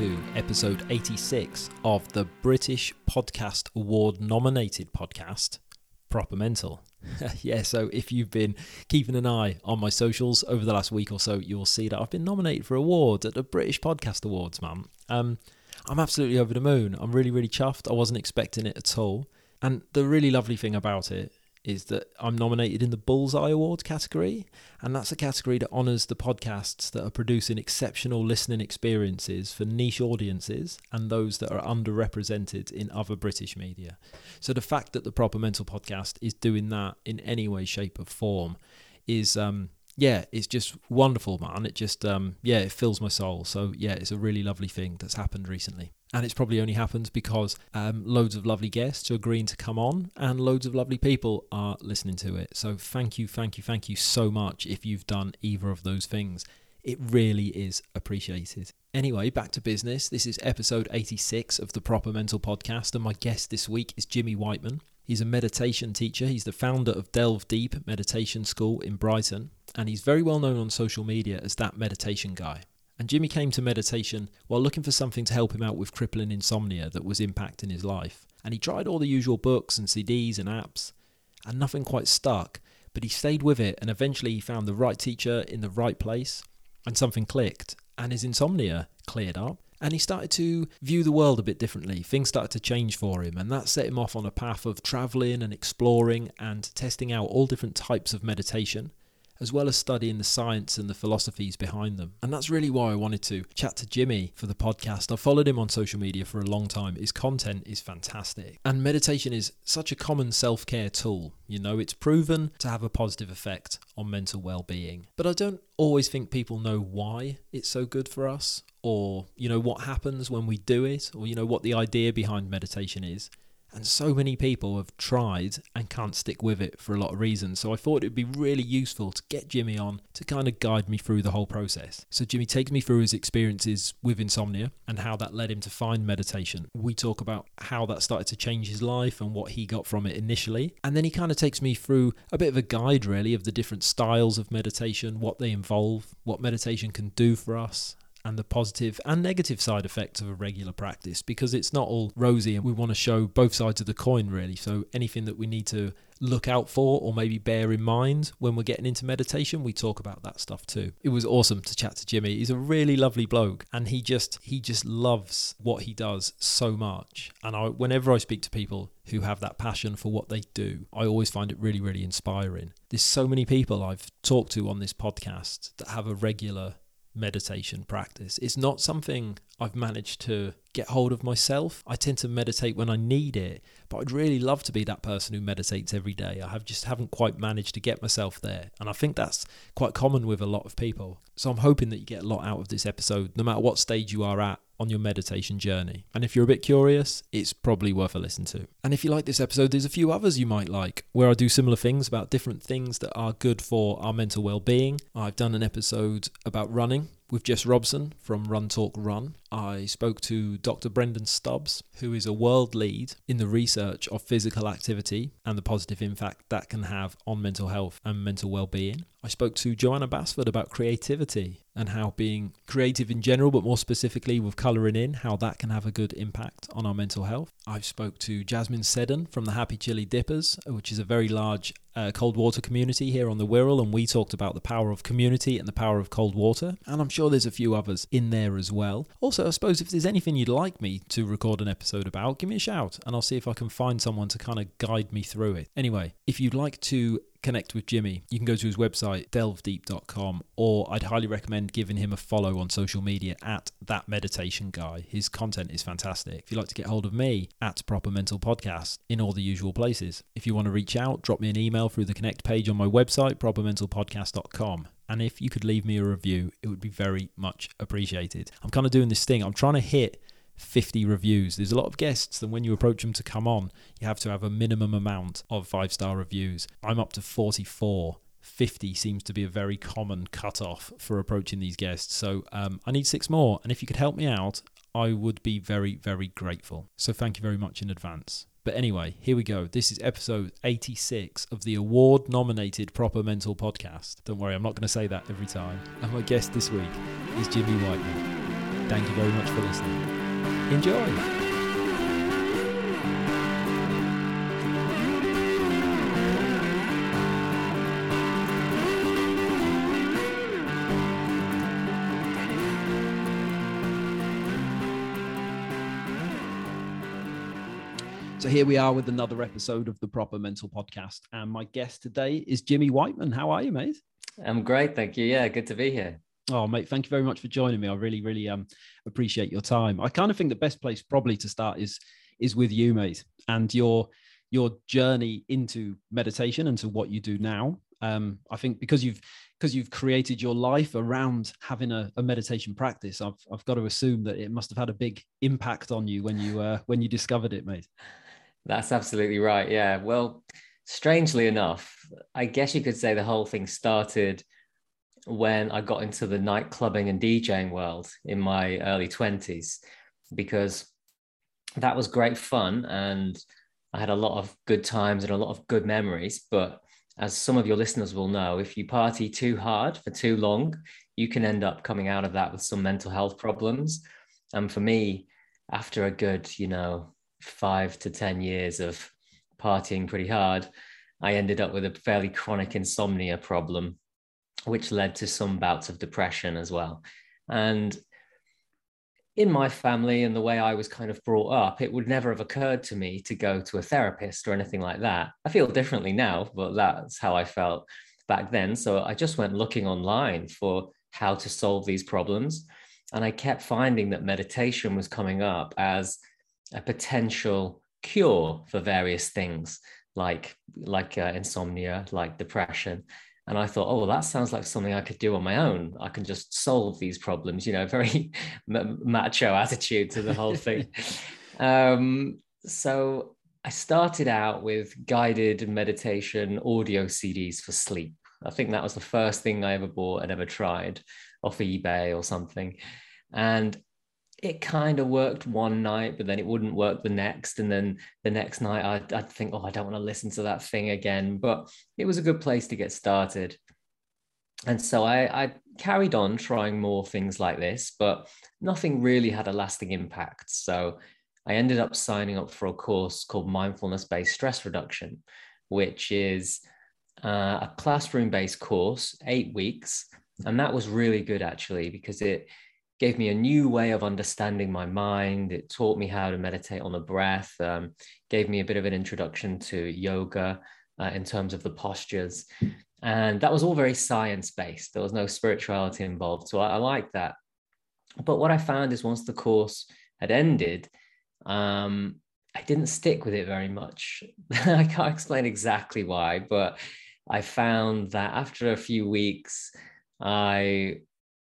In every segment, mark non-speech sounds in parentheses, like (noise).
To episode 86 of the British Podcast Award nominated podcast, Proper Mental. (laughs) yeah, so if you've been keeping an eye on my socials over the last week or so, you'll see that I've been nominated for awards at the British Podcast Awards, man. Um, I'm absolutely over the moon. I'm really, really chuffed. I wasn't expecting it at all. And the really lovely thing about it is that I'm nominated in the Bullseye Awards category, and that's a category that honours the podcasts that are producing exceptional listening experiences for niche audiences and those that are underrepresented in other British media. So the fact that the Proper Mental podcast is doing that in any way, shape, or form is. Um, yeah, it's just wonderful, man. It just, um, yeah, it fills my soul. So, yeah, it's a really lovely thing that's happened recently. And it's probably only happened because um, loads of lovely guests are agreeing to come on and loads of lovely people are listening to it. So, thank you, thank you, thank you so much if you've done either of those things. It really is appreciated. Anyway, back to business. This is episode 86 of the Proper Mental Podcast, and my guest this week is Jimmy Wightman. He's a meditation teacher. He's the founder of Delve Deep Meditation School in Brighton, and he's very well known on social media as that meditation guy. And Jimmy came to meditation while looking for something to help him out with crippling insomnia that was impacting his life. And he tried all the usual books and CDs and apps, and nothing quite stuck. But he stayed with it, and eventually he found the right teacher in the right place, and something clicked, and his insomnia cleared up and he started to view the world a bit differently. Things started to change for him, and that set him off on a path of traveling and exploring and testing out all different types of meditation. As well as studying the science and the philosophies behind them. And that's really why I wanted to chat to Jimmy for the podcast. I've followed him on social media for a long time. His content is fantastic. And meditation is such a common self care tool. You know, it's proven to have a positive effect on mental well being. But I don't always think people know why it's so good for us or you know what happens when we do it or you know what the idea behind meditation is and so many people have tried and can't stick with it for a lot of reasons. So I thought it would be really useful to get Jimmy on to kind of guide me through the whole process. So Jimmy takes me through his experiences with insomnia and how that led him to find meditation. We talk about how that started to change his life and what he got from it initially. And then he kind of takes me through a bit of a guide really of the different styles of meditation, what they involve, what meditation can do for us, and the positive and negative side effects of a regular practice because it's not all rosy and we want to show both sides of the coin really. So anything that we need to look out for or maybe bear in mind when we're getting into meditation we talk about that stuff too. It was awesome to chat to jimmy. He's a really lovely bloke and he just he just loves what he does so much. And I, whenever i speak to people who have that passion for what they do i always find it really really inspiring. There's so many people i've talked to on this podcast that have a regular meditation practice. It's not something I've managed to get hold of myself. I tend to meditate when I need it, but I'd really love to be that person who meditates every day. I have just haven't quite managed to get myself there. And I think that's quite common with a lot of people. So I'm hoping that you get a lot out of this episode, no matter what stage you are at on your meditation journey. And if you're a bit curious, it's probably worth a listen to. And if you like this episode, there's a few others you might like where I do similar things about different things that are good for our mental well-being. I've done an episode about running with Jess Robson from Run Talk Run. I spoke to Dr. Brendan Stubbs, who is a world lead in the research of physical activity and the positive impact that can have on mental health and mental well-being. I spoke to Johanna Basford about creativity and how being creative in general, but more specifically with colouring in, how that can have a good impact on our mental health. I've spoke to Jasmine Seddon from the Happy Chili Dippers, which is a very large uh, cold water community here on the Wirral, and we talked about the power of community and the power of cold water. And I'm sure there's a few others in there as well. Also, I suppose if there's anything you'd like me to record an episode about, give me a shout, and I'll see if I can find someone to kind of guide me through it. Anyway, if you'd like to connect with Jimmy, you can go to his website, delvedeep.com, or I'd highly recommend giving him a follow on social media at that meditation guy. His content is fantastic. If you'd like to get hold of me, at Proper Mental Podcast in all the usual places. If you want to reach out, drop me an email through the connect page on my website, propermentalpodcast.com. And if you could leave me a review, it would be very much appreciated. I'm kind of doing this thing, I'm trying to hit 50 reviews. There's a lot of guests, and when you approach them to come on, you have to have a minimum amount of five star reviews. I'm up to 44. 50 seems to be a very common cutoff for approaching these guests. So um, I need six more. And if you could help me out, I would be very, very grateful. So thank you very much in advance. But anyway, here we go. This is episode 86 of the award nominated Proper Mental Podcast. Don't worry, I'm not going to say that every time. And my guest this week is Jimmy Wightman. Thank you very much for listening. Enjoy. So here we are with another episode of the Proper Mental Podcast. And my guest today is Jimmy Wightman. How are you, mate? I'm great, thank you. Yeah, good to be here. Oh, mate, thank you very much for joining me. I really, really um appreciate your time. I kind of think the best place probably to start is is with you, mate, and your your journey into meditation and to what you do now. Um, I think because you've because you've created your life around having a, a, meditation practice, I've I've got to assume that it must have had a big impact on you when you uh, when you discovered it, mate. That's absolutely right. Yeah. Well, strangely enough, I guess you could say the whole thing started when I got into the night clubbing and DJing world in my early 20s because that was great fun and I had a lot of good times and a lot of good memories. But as some of your listeners will know, if you party too hard for too long, you can end up coming out of that with some mental health problems. And for me, after a good, you know, five to 10 years of partying pretty hard, I ended up with a fairly chronic insomnia problem which led to some bouts of depression as well. And in my family and the way I was kind of brought up, it would never have occurred to me to go to a therapist or anything like that. I feel differently now, but that's how I felt back then. So I just went looking online for how to solve these problems. And I kept finding that meditation was coming up as a potential cure for various things like like uh, insomnia, like depression. And I thought, oh, well, that sounds like something I could do on my own. I can just solve these problems, you know, (laughs) very macho attitude to the whole thing. (laughs) um, so I started out with guided meditation audio CDs for sleep. I think that was the first thing I ever bought and ever tried off eBay or something. And it kind of worked one night, but then it wouldn't work the next. And then the next night, I'd, I'd, think, oh, I don't want to listen to that thing again. But it was a good place to get started. And so I, I carried on trying more things like this, but nothing really had a lasting impact. So I ended up signing up for a course called Mindfulness Based Stress Reduction, which is uh, a classroom based course, eight weeks. And that was really good actually, because it gave me a new way of understanding my mind. It taught me how to meditate on the breath, um, gave me a bit of an introduction to yoga uh, in terms of the postures. And that was all very science based. There was no spirituality involved. So I, I like that. But what I found is once the course had ended, um, I didn't stick with it very much. (laughs) I can't explain exactly why, but I found that after a few weeks, I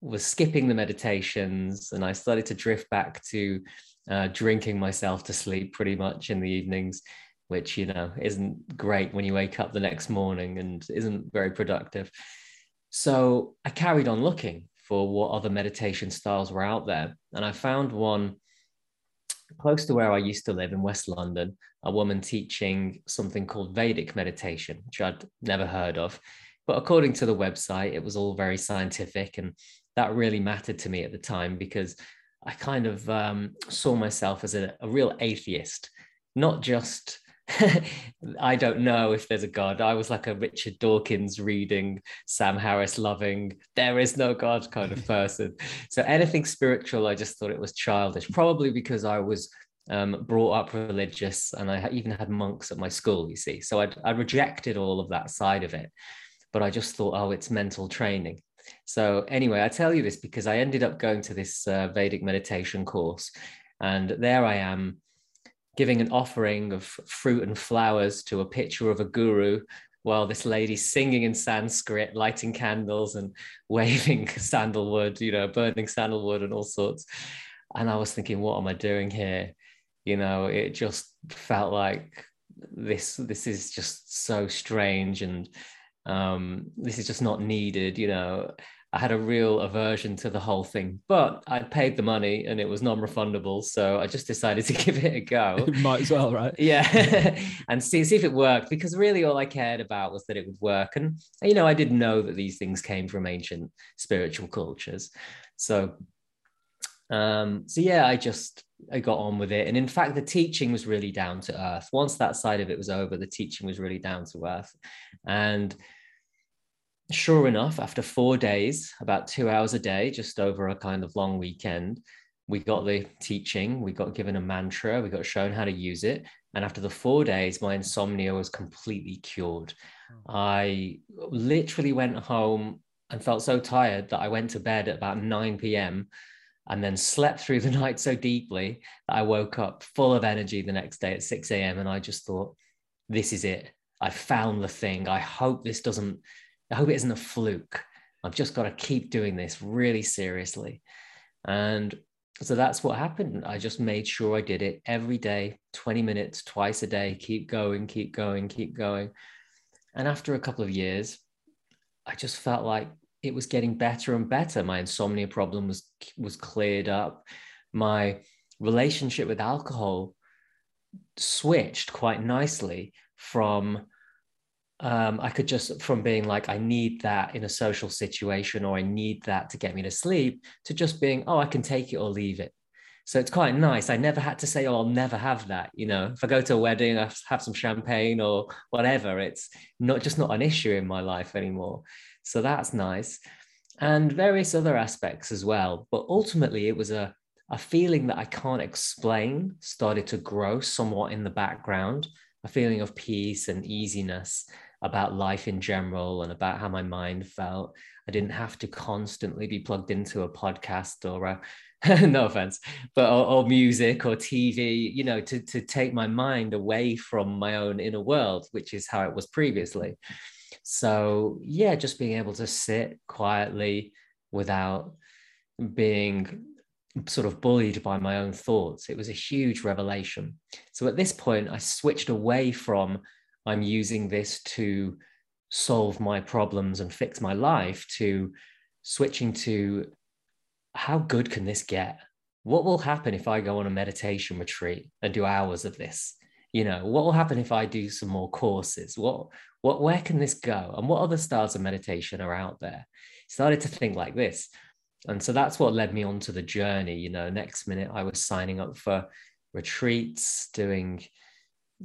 was skipping the meditations and I started to drift back to uh, drinking myself to sleep pretty much in the evenings, which, you know, isn't great when you wake up the next morning and isn't very productive. So I carried on looking for what other meditation styles were out there. And I found one close to where I used to live in West London, a woman teaching something called Vedic meditation, which I'd never heard of. But according to the website, it was all very scientific and that really mattered to me at the time because I kind of um, saw myself as a, a real atheist, not just (laughs) I don't know if there's a God. I was like a Richard Dawkins reading, Sam Harris loving, there is no God kind of (laughs) person. so anything spiritual, I just thought it was childish, probably because I was um, brought up religious, and I even had monks at my school, you see. So I'd, I rejected all of that side of it. But I just thought, oh, it's mental training. So, anyway, I tell you this because I ended up going to this uh, Vedic meditation course, and there I am giving an offering of fruit and flowers to a picture of a guru while this lady's singing in Sanskrit, lighting candles and (laughs) waving sandalwood, you know, burning sandalwood and all sorts. And I was thinking, what am I doing here? You know, it just felt like this this is just so strange and um, this is just not needed, you know. I had a real aversion to the whole thing, but I'd paid the money and it was non-refundable, so I just decided (laughs) to give it a go. (laughs) Might as well, right? Yeah, (laughs) and see see if it worked because really all I cared about was that it would work, and you know I didn't know that these things came from ancient spiritual cultures, so um, so yeah, I just I got on with it, and in fact, the teaching was really down to earth. Once that side of it was over, the teaching was really down to earth, and sure enough, after four days, about two hours a day, just over a kind of long weekend, we got the teaching, we got given a mantra, we got shown how to use it. And after the four days, my insomnia was completely cured. Oh. I literally went home and felt so tired that I went to bed at about 9 p.m. and then slept through the (laughs) night so deeply that I woke up full of energy the next day at 6 a.m. And I just thought, this is it. I found the thing. I hope this doesn't I hope it isn't a fluke. I've just got to keep doing this really seriously. And so that's what happened. I just made sure I did it every day, 20 minutes, twice a day, keep going, keep going, keep going. And after a couple of years, I just felt like it was getting better and better. My insomnia problem was was cleared up. My relationship with alcohol switched quite nicely from um, I could just from being like, I need that in a social situation, or I need that to get me to sleep, to just being, oh, I can take it or leave it. So it's quite nice. I never had to say, oh, I'll never have that. You know, if I go to a wedding, I have some champagne or whatever, it's not just not an issue in my life anymore. So that's nice. And various other aspects as well. But ultimately, it was a, a feeling that I can't explain started to grow somewhat in the background, a feeling of peace and easiness about life in general and about how my mind felt. I didn't have to constantly be plugged into a podcast or a, (laughs) no offense, but or, or, music or TV, you know, to, to take my mind away from my own inner world, which is how it was previously. So yeah, just being able to sit quietly without being sort of bullied by my own thoughts. It was a huge revelation. So at this point, I switched away from I'm using this to solve my problems and fix my life to switching to how good can this get? What will happen if I go on a meditation retreat and do hours of this? You know, what will happen if I do some more courses? What, what, where can this go? And what other styles of meditation are out there? Started to think like this. And so that's what led me on to the journey. You know, next minute I was signing up for retreats, doing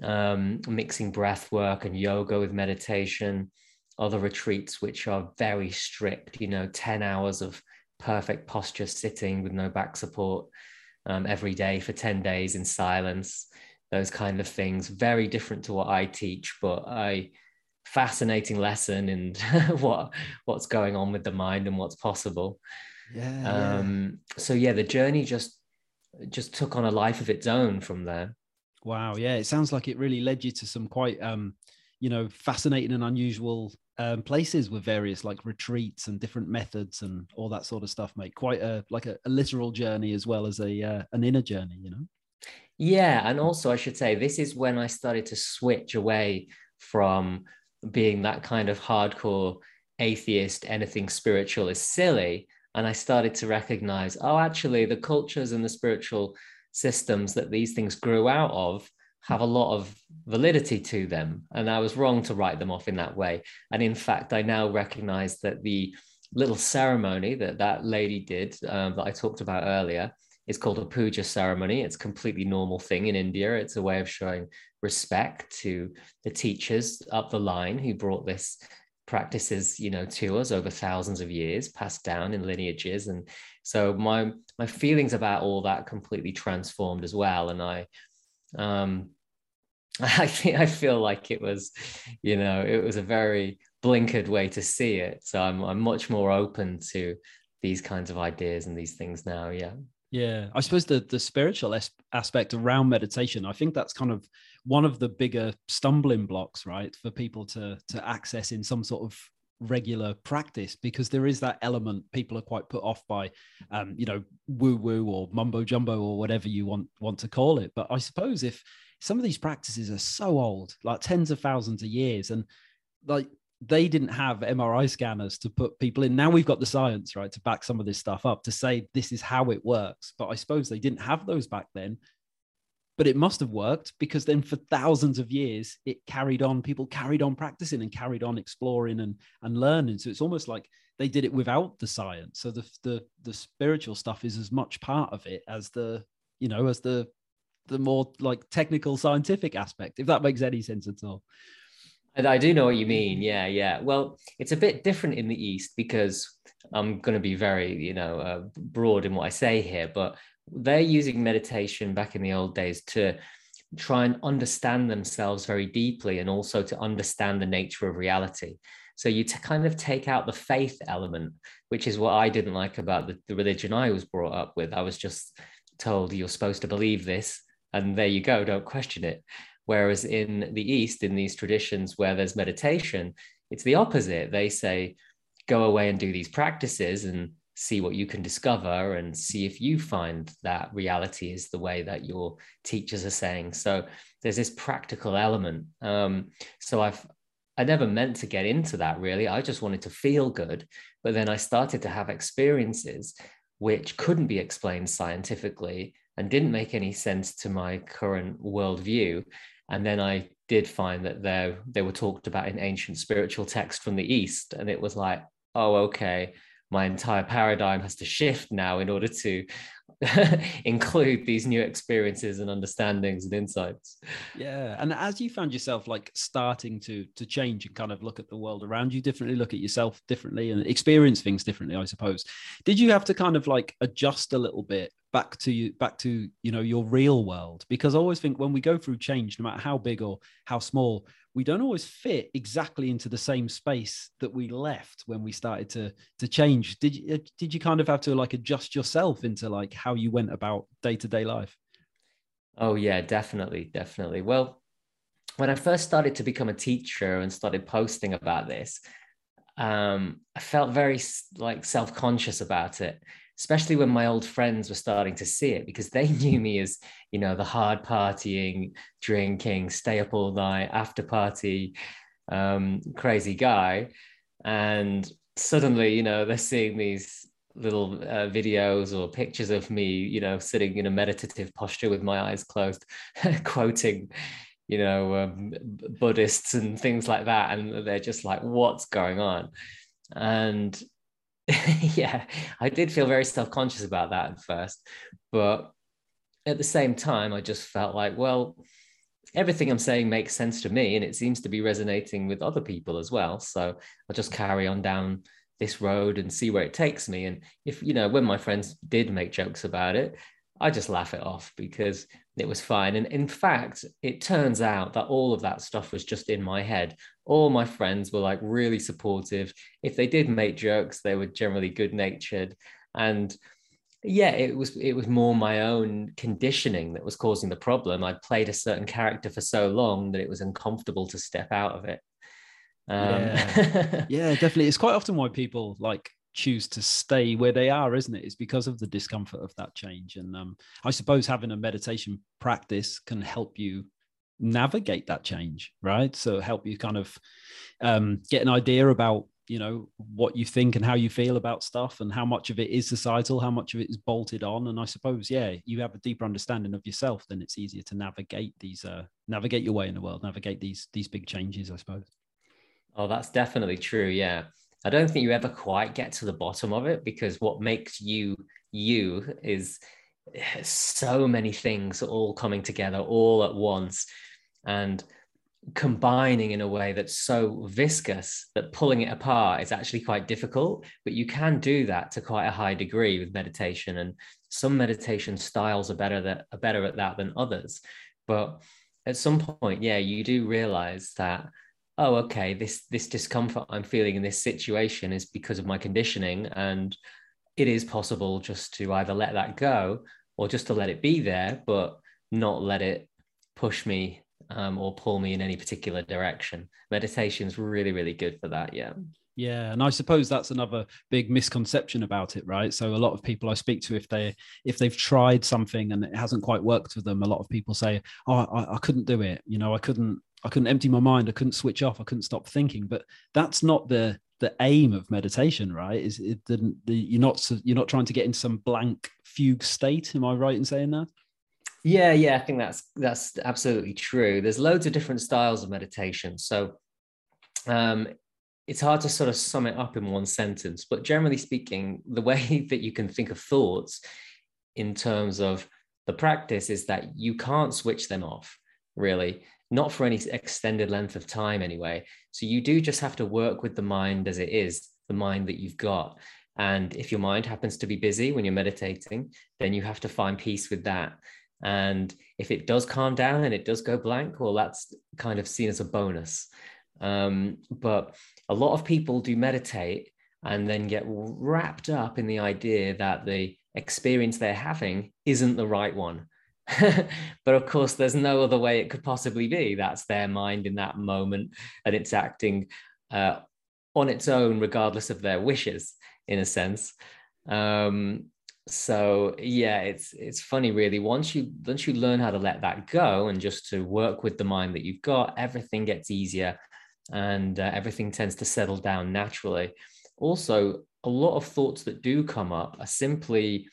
um, mixing breath work and yoga with meditation, other retreats which are very strict, you know, 10 hours of perfect posture sitting with no back support um, every day for 10 days in silence, those kind of things. Very different to what I teach, but I fascinating lesson and (laughs) what what's going on with the mind and what's possible. Yeah, um, yeah. So yeah, the journey just just took on a life of its own from there. Wow. Yeah. It sounds like it really led you to some quite, um, you know, fascinating and unusual um, places with various like retreats and different methods and all that sort of stuff, mate. Quite a like a, a literal journey as well as a uh, an inner journey, you know. Yeah, and also I should say this is when I started to switch away from being that kind of hardcore atheist, anything spiritual is silly, and I started to recognize, oh, actually, the cultures and the spiritual systems that these things grew out of have a lot of validity to them. And I was wrong to write them off in that way. And in fact, I now recognize that the little ceremony that that lady did um, that I talked about earlier is called a puja ceremony. It's a completely normal thing in India. It's a way of showing respect to the teachers up the line who brought this practices you know to us over thousands of years passed down in lineages. And so my my feelings about all that completely transformed as well. And i um (laughs) i think i feel like it was you know it was a very blinkered way to see it. So i'm i'm much more open to these kinds of ideas and these things now. Yeah yeah, I suppose the the spiritual aspect around meditation, I think that's kind of one of the bigger stumbling blocks, right, for people to to access in some sort of regular practice because there is that element people are quite put off by um you know woo woo or mumbo jumbo or whatever you want want to call it. But i suppose if some of these practices are so old like tens of thousands of years and like they didn't have MRI scanners to put people in. Now we've got the science, right, to back some of this stuff up to say this is how it works. But I suppose they didn't have those back then. But it must have worked because then for thousands of years it carried on. People carried on practicing and carried on exploring and and learning. So it's almost like they did it without the science. So the the the spiritual stuff is as much part of it as the you know as the the more like technical scientific aspect. If that makes any sense at all. And I do know what you mean. Yeah, yeah. Well, it's a bit different in the East because I'm going to be very, you know, uh, broad in what I say here, but they're using meditation back in the old days to try and understand themselves very deeply and also to understand the nature of reality. So you t- kind of take out the faith element, which is what I didn't like about the, the religion I was brought up with. I was just told you're supposed to believe this, and there you go, don't question it. Whereas in the East, in these traditions where there's meditation, it's the opposite. They say, go away and do these practices and see what you can discover and see if you find that reality is the way that your teachers are saying. So there's this practical element. Um, so I've I never meant to get into that really. I just wanted to feel good. But then I started to have experiences which couldn't be explained scientifically and didn't make any sense to my current worldview. And then I did find that they they were talked about in ancient spiritual texts from the East. And it was like, oh, okay, my entire paradigm has to shift now in order to (laughs) include these new experiences and understandings and insights yeah and as you found yourself like starting to to change and kind of look at the world around you differently look at yourself differently and experience things differently i suppose did you have to kind of like adjust a little bit back to you back to you know your real world. Because i always think when we go through change no matter how big or how small we don't always fit exactly into the same space that we left when we started to to change. Did you uh, did you kind of have to like adjust yourself into like how you went about day-to-day life? Oh yeah definitely definitely. Well when i first started to become a teacher and started posting about this um, i felt very like self-conscious about it especially when my old friends were starting to see it because they (laughs) knew me as you know the hard partying drinking stay up all night after party um, crazy guy. And suddenly you know they're seeing these little uh, videos or pictures of me you know sitting in a meditative posture with my eyes closed (laughs) quoting you know um, buddhists and things like that. And they're just like what's going on? And (laughs) yeah, I did feel very self conscious about that at first. But at the same time, I just felt like, well, everything I'm saying makes sense to me and it seems to be resonating with other people as well. So I'll just carry on down this road and see where it takes me. And if, you know, when my friends did make jokes about it, I just laugh it off because it was fine. And in fact, it turns out that all of that stuff was just in my head. All my friends were like really supportive. If they did make jokes, they were generally good natured. And yeah, it was it was more my own conditioning that was causing the problem. I'd played a certain character for so long that it was uncomfortable to step out of it. Um, yeah. (laughs) yeah, definitely. It's quite often why people like choose to stay where they are, isn't it? It's because of the discomfort of that change. And um, I suppose having a meditation practice can help you navigate that change, right? So help you kind of um, get an idea about you know what you think and how you feel about stuff and how much of it is societal how much of it is bolted on and i suppose yeah you have a deeper understanding of yourself then it's easier to navigate these uh navigate your way in the world navigate these these big changes i suppose oh that's definitely true yeah I don't think you ever quite get to the bottom of it because what makes you you is eh, so many things all coming together all at once. And combining in a way that's so viscous that pulling it apart is actually quite difficult but you can do that to quite a high degree with meditation and some meditation styles are better that are better at that than others but at some point yeah you do realize that oh okay this this discomfort i'm feeling in this situation is because of my conditioning and it is possible just to either let that go or just to let it be there but not let it push me um, or pull me in any particular direction. Meditation is really, really good for that. Yeah. Yeah, and I suppose that's another big misconception about it, right? So a lot of people I speak to, if they if they've tried something and it hasn't quite worked for them, a lot of people say, "Oh, I, I couldn't do it. You know, I couldn't I couldn't empty my mind. I couldn't switch off. I couldn't stop thinking." But that's not the the aim of meditation, right? Is it the, the you're not you're not trying to get into some blank fugue state? Am I right in saying that? Yeah, yeah, I think that's that's absolutely true. There's loads of different styles of meditation, so um, it's hard to sort of sum it up in one sentence. But generally speaking, the way (laughs) that you can think of thoughts in terms of the practice is that you can't switch them off, really, not for any extended length of time anyway. So you do just have to work with the mind as it is, the mind that you've got. And if your mind happens to be busy when you're meditating, then you have to find peace with that. And if it does calm down and it does go blank, well, that's kind of seen as a bonus. Um, but a lot of people do meditate and then get wrapped up in the idea that the experience they're having isn't the right one. (laughs) but of course, there's no other way it could possibly be. That's their mind in that moment, and it's acting uh, on its own, regardless of their wishes, in a sense. Um, so yeah it's it's funny really once you once you learn how to let that go and just to work with the mind that you've got everything gets easier and uh, everything tends to settle down naturally also a lot of thoughts that do come up are simply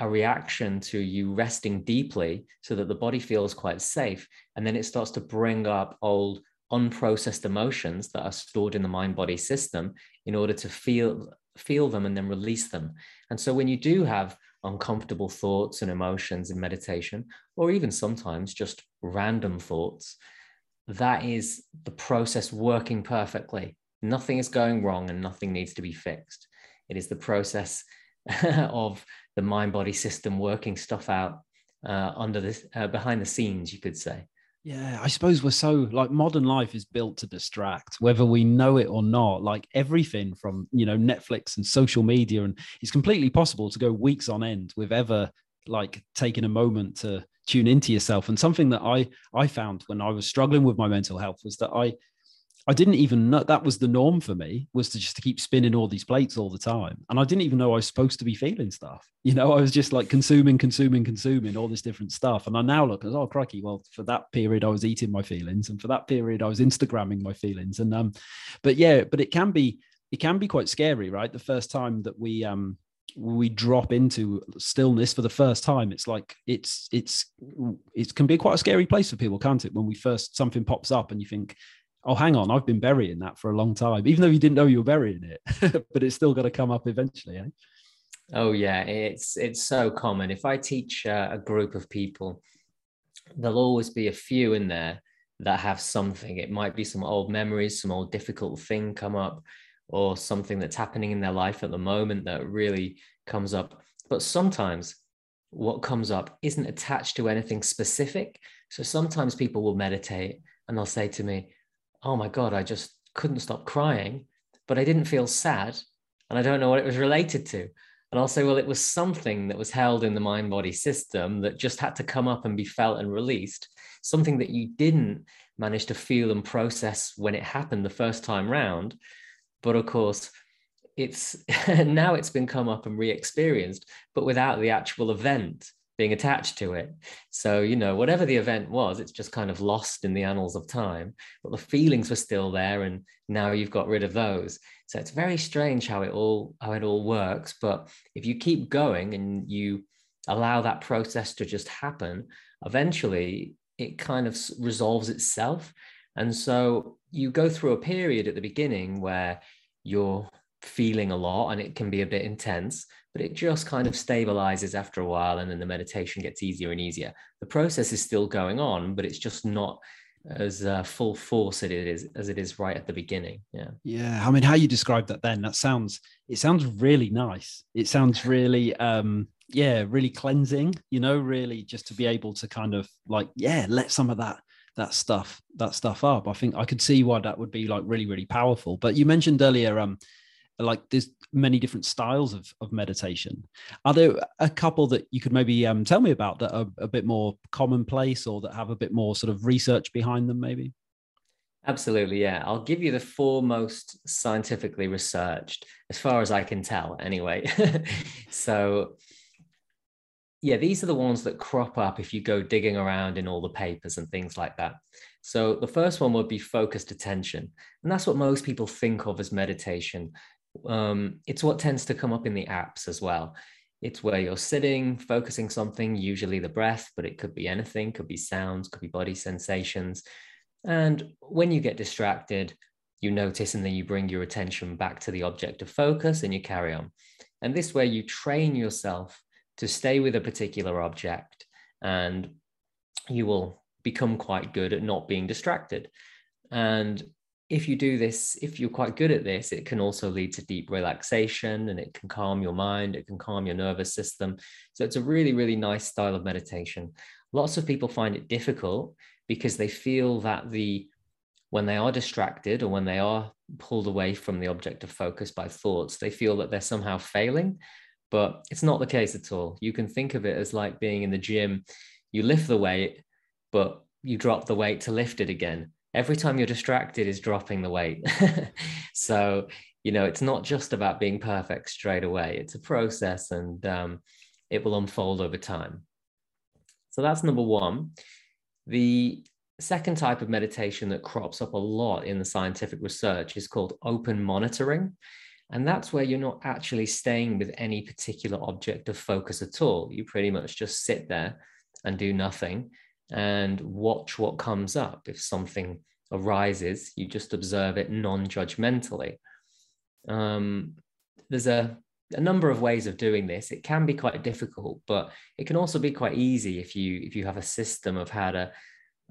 a reaction to you resting deeply so that the body feels quite safe and then it starts to bring up old unprocessed emotions that are stored in the mind body system in order to feel feel them and then release them. And so when you do have uncomfortable thoughts and emotions in meditation, or even sometimes just random thoughts, that is the process working perfectly. Nothing is going wrong and nothing needs to be fixed. It is the process (laughs) of the mind body system working stuff out uh, under this, uh, behind the scenes, you could say. Yeah, I suppose we're so like modern life is built to distract, whether we know it or not. Like everything from you know Netflix and social media, and it's completely possible to go weeks on end with ever like taking a moment to tune into yourself. And something that I I found when I was struggling with my mental health was that I I didn't even know that was the norm for me was to just to keep spinning all these plates all the time. And I didn't even know I was supposed to be feeling stuff. (laughs) You know, I was just like consuming, consuming, consuming all this different stuff. And I now look as, oh, crikey, well, for that period, I was eating my feelings. And for that period, I was Instagramming my feelings. And, um, but yeah, but it can be, it can be quite scary, right? The first time that we, um, we drop into stillness for the first time it's like it's it's it can be quite a scary place for people can't it when we first something pops up and you think oh, hang on, I've been burying that for a long time, even though you didn't know you were burying it, (laughs) but it's still got to come up eventually. Eh? Oh yeah, it's it's so common. If I teach uh, a group of people, there'll always be a few in there that have something. It might be some old memories, some old difficult thing come up, or something that's happening in their life at the moment that really comes up. But sometimes what comes up isn't attached to anything specific. So sometimes people will meditate and they'll say to me, oh my God, I just couldn't stop crying, but I didn't feel sad. And I don't know what it was related to. And I'll say, well, it was something that was held in the mind body system that just had to come up and be felt and released, something that you didn't manage to feel and process when it happened the first time round. But of course, it's (laughs) now it's been come up and re-experienced, but without the actual event being attached to it. So, you know, whatever the event was, it's just kind of lost in the annals of time, but the feelings were still there and now you've got rid of those. So it's very strange how it all how it all works, but if you keep going and you allow that process to just happen, eventually it kind of resolves itself. And so you go through a period at the beginning where you're feeling a lot and it can be a bit intense but it just kind of stabilizes after a while and then the meditation gets easier and easier the process is still going on but it's just not as uh, full force it is as it is right at the beginning. Yeah. Yeah. I mean, how you describe that then, that sounds, it sounds really nice. It sounds really, um, yeah, really cleansing, you know, really just to be able to kind of like, yeah, let some of that, that stuff, that stuff up. I think I could see why that would be like really, really powerful. But you mentioned earlier, um, like there's many different styles of, of meditation. Are there a couple that you could maybe um, tell me about that are a bit more commonplace or that have a bit more sort of research behind them maybe? Absolutely yeah. I'll give you the four most scientifically researched as far as i can tell anyway. (laughs) So yeah these are the ones that crop up if you go digging around in all the papers and things like that. So the first one would be focused attention and that's what most people think of as meditation um, it's what tends to come up in the apps as well. It's where you're sitting, focusing something, usually the breath, but it could be anything, could be sounds, could be body sensations. And when you get distracted, you notice and then you bring your attention back to the object of focus and you carry on. And this way you train yourself to stay with a particular object and you will become quite good at not being distracted. And if you do this, if you're quite good at this, it can also lead to deep relaxation and it can calm your mind, it can calm your nervous system. So it's a really, really nice style of meditation. Lots of people find it difficult because they feel that the when they are distracted or when they are pulled away from the object of focus by thoughts, they feel that they're somehow failing. But it's not the case at all. You can think of it as like being in the gym. You lift the weight, but you drop the weight to lift it again every time you're distracted is dropping the weight. (laughs) so, you know, it's not just about being perfect straight away, it's a process and um, it will unfold over time. So, that's number one. The second type of meditation that crops up a lot in the scientific research is called open monitoring. And that's where you're not actually staying with any particular object of focus at all. You pretty much just sit there and do nothing and watch what comes up. If something arises, you just observe it non judgmentally. Um, there's a, a number of ways of doing this. It can be quite difficult, but it can also be quite easy if you if you have a system of how to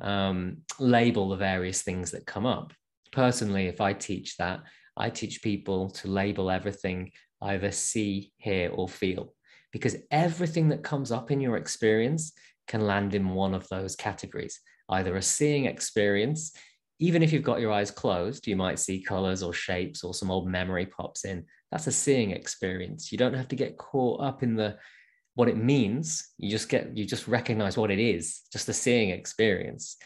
um, label the various things that come up. Personally, if I teach that, I teach people to label everything either see, hear, or feel, because everything that comes up in your experience can land in one of those categories either a seeing experience even if you've got your eyes closed you might see colors or shapes or some old memory pops in. That's a seeing experience. You don't have to get caught up in the what it means. You just get you just recognize what it is just a seeing experience.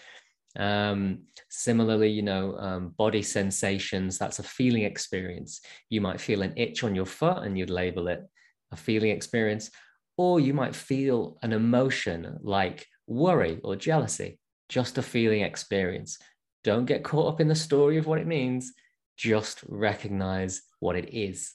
Um, similarly you know um, body sensations that's a feeling experience. You might feel an itch on your foot and you'd label it a feeling experience or you might feel an emotion like worry or jealousy, just a feeling experience. Don't get caught up in the story of what it means, just recognize what it is.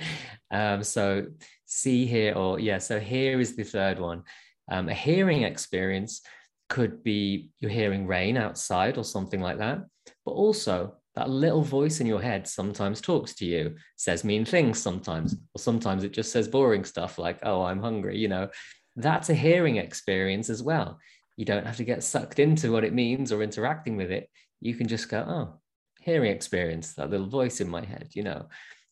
(laughs) um, so, see hear, or yeah, so here is the third one. Um, a hearing experience could be you're hearing rain outside or something like that, but also that little voice in your head sometimes talks to you, says mean things sometimes, or sometimes it just says boring stuff like, oh, I'm hungry, you know. That's a hearing experience as well. You don't have to get sucked into what it means or interacting with it. You can just go, oh, hearing experience, that little voice in my head, you know.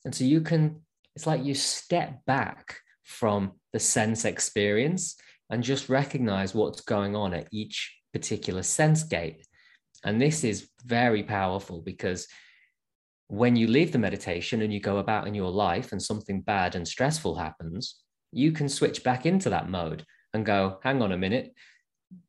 And so you can, it's like you step back from the sense experience and just recognize what's going on at each particular sense gate and this is very powerful because when you leave the meditation and you go about in your life and something bad and stressful happens, you can switch back into that mode and go, hang on a minute,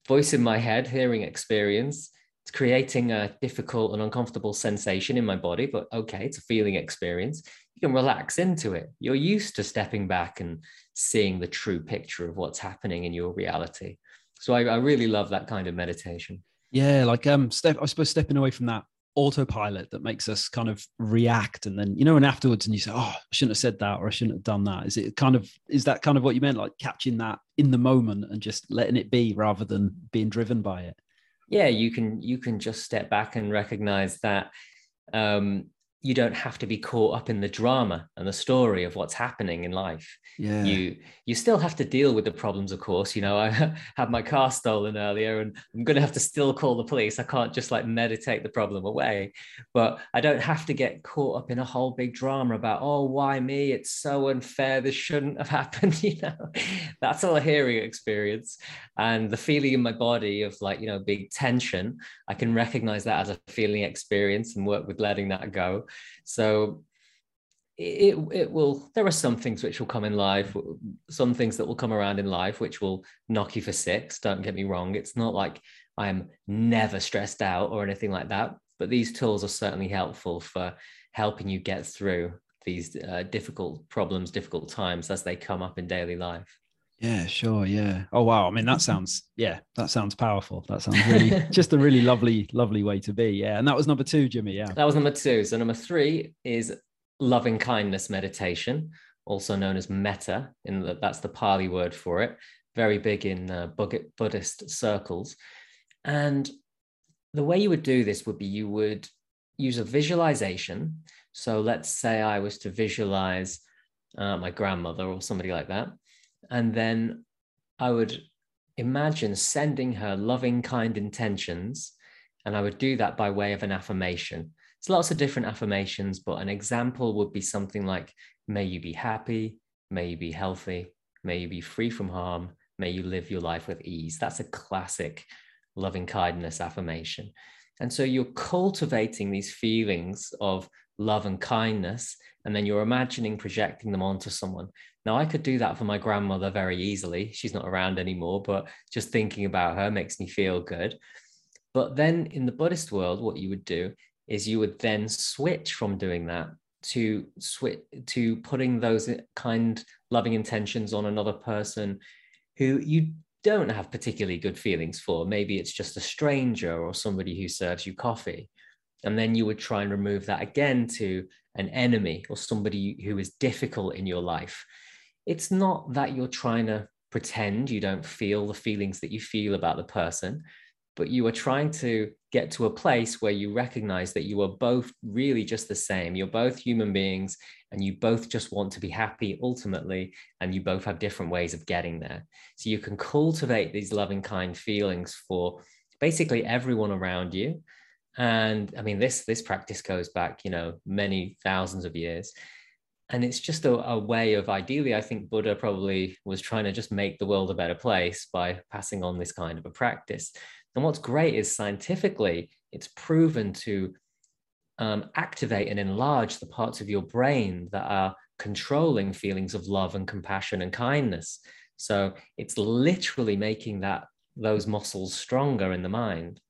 voice in my head, hearing experience. It's creating a difficult and uncomfortable sensation in my body, but okay, it's a feeling experience. You can relax into it. You're used to stepping back and seeing the true picture of what's happening in your reality. So I, I really love that kind of meditation. Yeah, like um, step. I suppose stepping away from that autopilot that makes us kind of react, and then you know, and afterwards, and you say, "Oh, I shouldn't have said that, or I shouldn't have done that." Is it kind of is that kind of what you meant, like catching that in the moment and just letting it be rather than being driven by it? Yeah, you can you can just step back and recognize that um, you don't have to be caught up in the drama and the story of what's happening in life. Yeah. You you still have to deal with the problems, of course. You know, (laughs) I had my car stolen earlier, and I'm going to have to still call the police. I can't just like meditate the problem away, but I don't have to get caught up in a whole big drama about oh why me? It's so unfair. This shouldn't have (laughs) happened. (laughs) You know, that's all a hearing experience, and the feeling in my body of like you know big tension. I can recognize that as a feeling experience and work with letting that go so it, it will there are some things which will come in life some things that will come around in life which will knock you for six don't get me wrong. It's not like i'm never stressed out or anything like that but these tools are certainly helpful for helping you get through these uh, difficult problems difficult times as they come up in daily life yeah, sure. Yeah. Oh wow. I mean, that (laughs) sounds yeah, that sounds powerful. That sounds (laughs) really just a really lovely, lovely way to be. Yeah. And that was number two, Jimmy. Yeah. That was number two. So number three is loving kindness meditation, also known as metta. In the, that's the Pali word for it. Very big in uh, Buddhist circles. And the way you would do this would be you would use a visualization. So let's say I was to visualize uh, my grandmother or somebody like that and then I would imagine sending her loving, kind intentions. And I would do that by way of an affirmation. It's lots of different affirmations, but an example would be something like, May you be happy, may you be healthy, may you be free from harm, may you live your life with ease. That's a classic loving kindness affirmation. And so you're cultivating these feelings of love and kindness, and then you're imagining projecting them onto someone. Now, I could do that for my grandmother very easily. She's not around anymore, but just thinking about her makes me feel good. But then in the Buddhist world, what you would do is you would then switch from doing that to switch to putting those kind loving intentions on another person who you don't have particularly good feelings for. Maybe it's just a stranger or somebody who serves you coffee. And then you would try and remove that again to an enemy or somebody who is difficult in your life it's not that you're trying to pretend you don't feel the feelings that you feel about the person, but you are trying to get to a place where you recognize that you are both really just the same. You're both human beings and you both just want to be happy ultimately, and you both have different ways of getting there. So you can cultivate these loving, kind feelings for basically everyone around you. And I mean, this this practice goes back, you know, many thousands of years. And it's just a, a, way of ideally i think buddha probably was trying to just make the world a better place by passing on this kind of a practice. And what's great is scientifically it's proven to um, activate and enlarge the parts of your brain that are controlling feelings of love and compassion and kindness. So it's literally making that those muscles stronger in the mind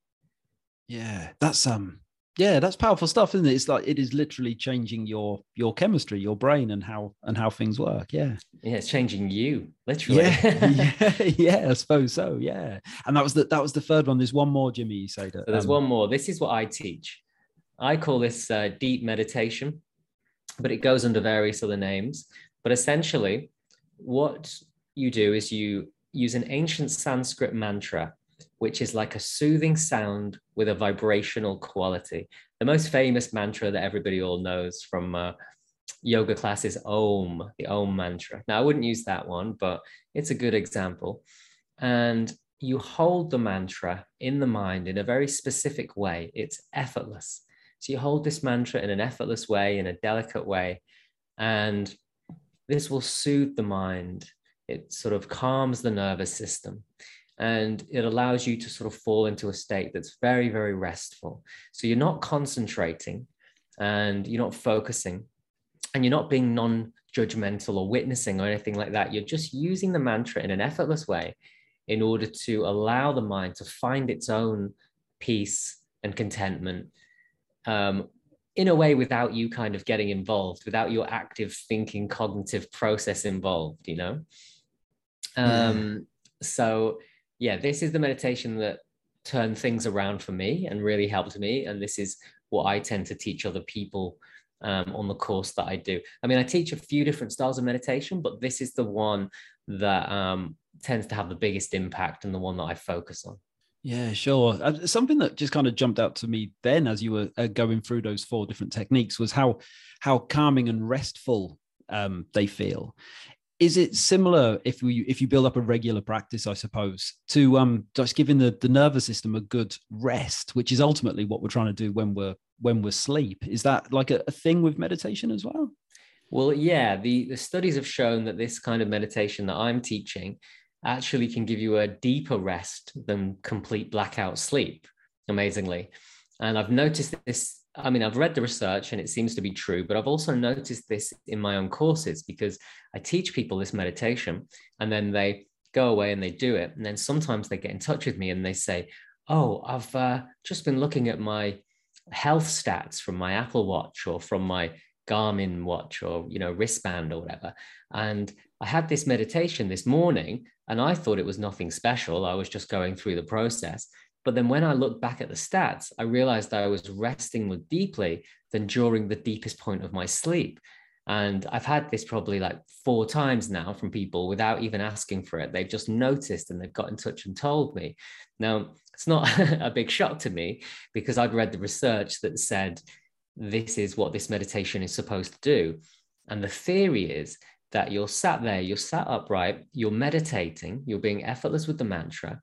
yeah that's um yeah that's powerful stuff isn't it? It's like it is literally changing your your chemistry your brain and how and how things work yeah. Yeah it's changing you literally. Yeah (laughs) yeah, yeah i suppose so yeah. And that was the that was the third one. There's one more jimmy you said so there's um, one more. This is what i teach. I call this uh, deep meditation but it goes under various other names. But essentially what you do is you use an ancient sanskrit mantra which is like a soothing sound with a vibrational quality. The most famous mantra that everybody all knows from uh, yoga class is Om, the Om mantra. Now, I wouldn't use that one, but it's a good example. And you hold the mantra in the mind in a very specific way, it's effortless. So you hold this mantra in an effortless way, in a delicate way, and this will soothe the mind. It sort of calms the nervous system and it allows you to sort of fall into a state that's very, very restful. So you're not concentrating and you're not focusing and you're not being non judgmental or witnessing or anything like that. You're just using the mantra in an effortless way in order to allow the mind to find its own peace and contentment um, in a way without you kind of getting involved, without your active thinking cognitive process involved, you know? Um, So, yeah, this is the meditation that turned things around for me and really helped me. And this is what I tend to teach other people um, on the course that I do. I mean, I teach a few different styles of meditation, but this is the one that um, tends to have the biggest impact and the one that I focus on. Yeah, sure. Uh, something that just kind of jumped out to me then, as you were uh, going through those four different techniques, was how how calming and restful um, they feel. Is it similar if we if you build up a regular practice, I suppose, to um, just giving the, the nervous system a good rest, which is ultimately what we're trying to do when we're when we're asleep? Is that like a, a thing with meditation as well? Well, yeah, the, the studies have shown that this kind of meditation that I'm teaching actually can give you a deeper rest than complete blackout sleep, amazingly. And I've noticed this. I mean, I've read the research and it seems to be true, but I've also noticed this in my own courses because I teach people this meditation and then they go away and they do it. And then sometimes they get in touch with me and they say, Oh, I've uh, just been looking at my health stats from my Apple Watch or from my Garmin watch or you know wristband or whatever. And I had this meditation this morning and I thought it was nothing special. I was just going through the process. But then when I looked back at the stats, I realized that I was resting more deeply than during the deepest point of my sleep. And I've had this probably like four times now from people without even asking for it. They've just noticed and they've got in touch and told me. Now, it's not (laughs) a big shock to me because I'd read the research that said this is what this meditation is supposed to do. And the theory is that you're sat there, you're sat upright, you're meditating, you're being effortless with the mantra,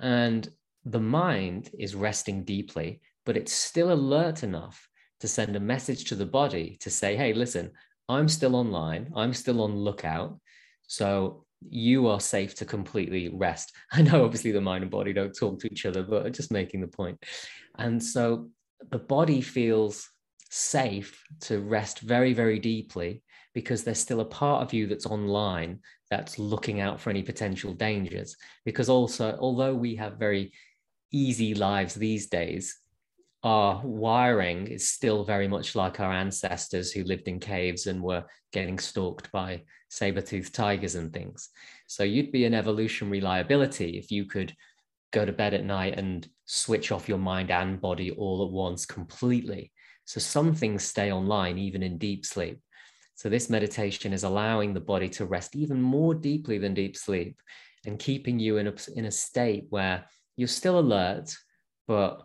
and the mind is resting deeply, but it's still alert enough to send a message to the body to say, hey, listen, I'm still online, I'm still on lookout. So you are safe to completely rest. (laughs) I know obviously the mind and body don't talk to each other, but just making the point. And so the body feels safe to rest very, very deeply because there's still a part of you that's online that's looking out for any potential dangers. Because also, although we have very easy lives these days, our wiring is still very much like our ancestors who lived in caves and were getting stalked by saber-toothed tigers and things. So you'd be an evolutionary liability if you could go to bed at night and switch off your mind and body all at once completely. So some things stay online even in deep sleep. So this meditation is allowing the body to rest even more deeply than deep sleep and keeping you in a, in a state where you're still alert, but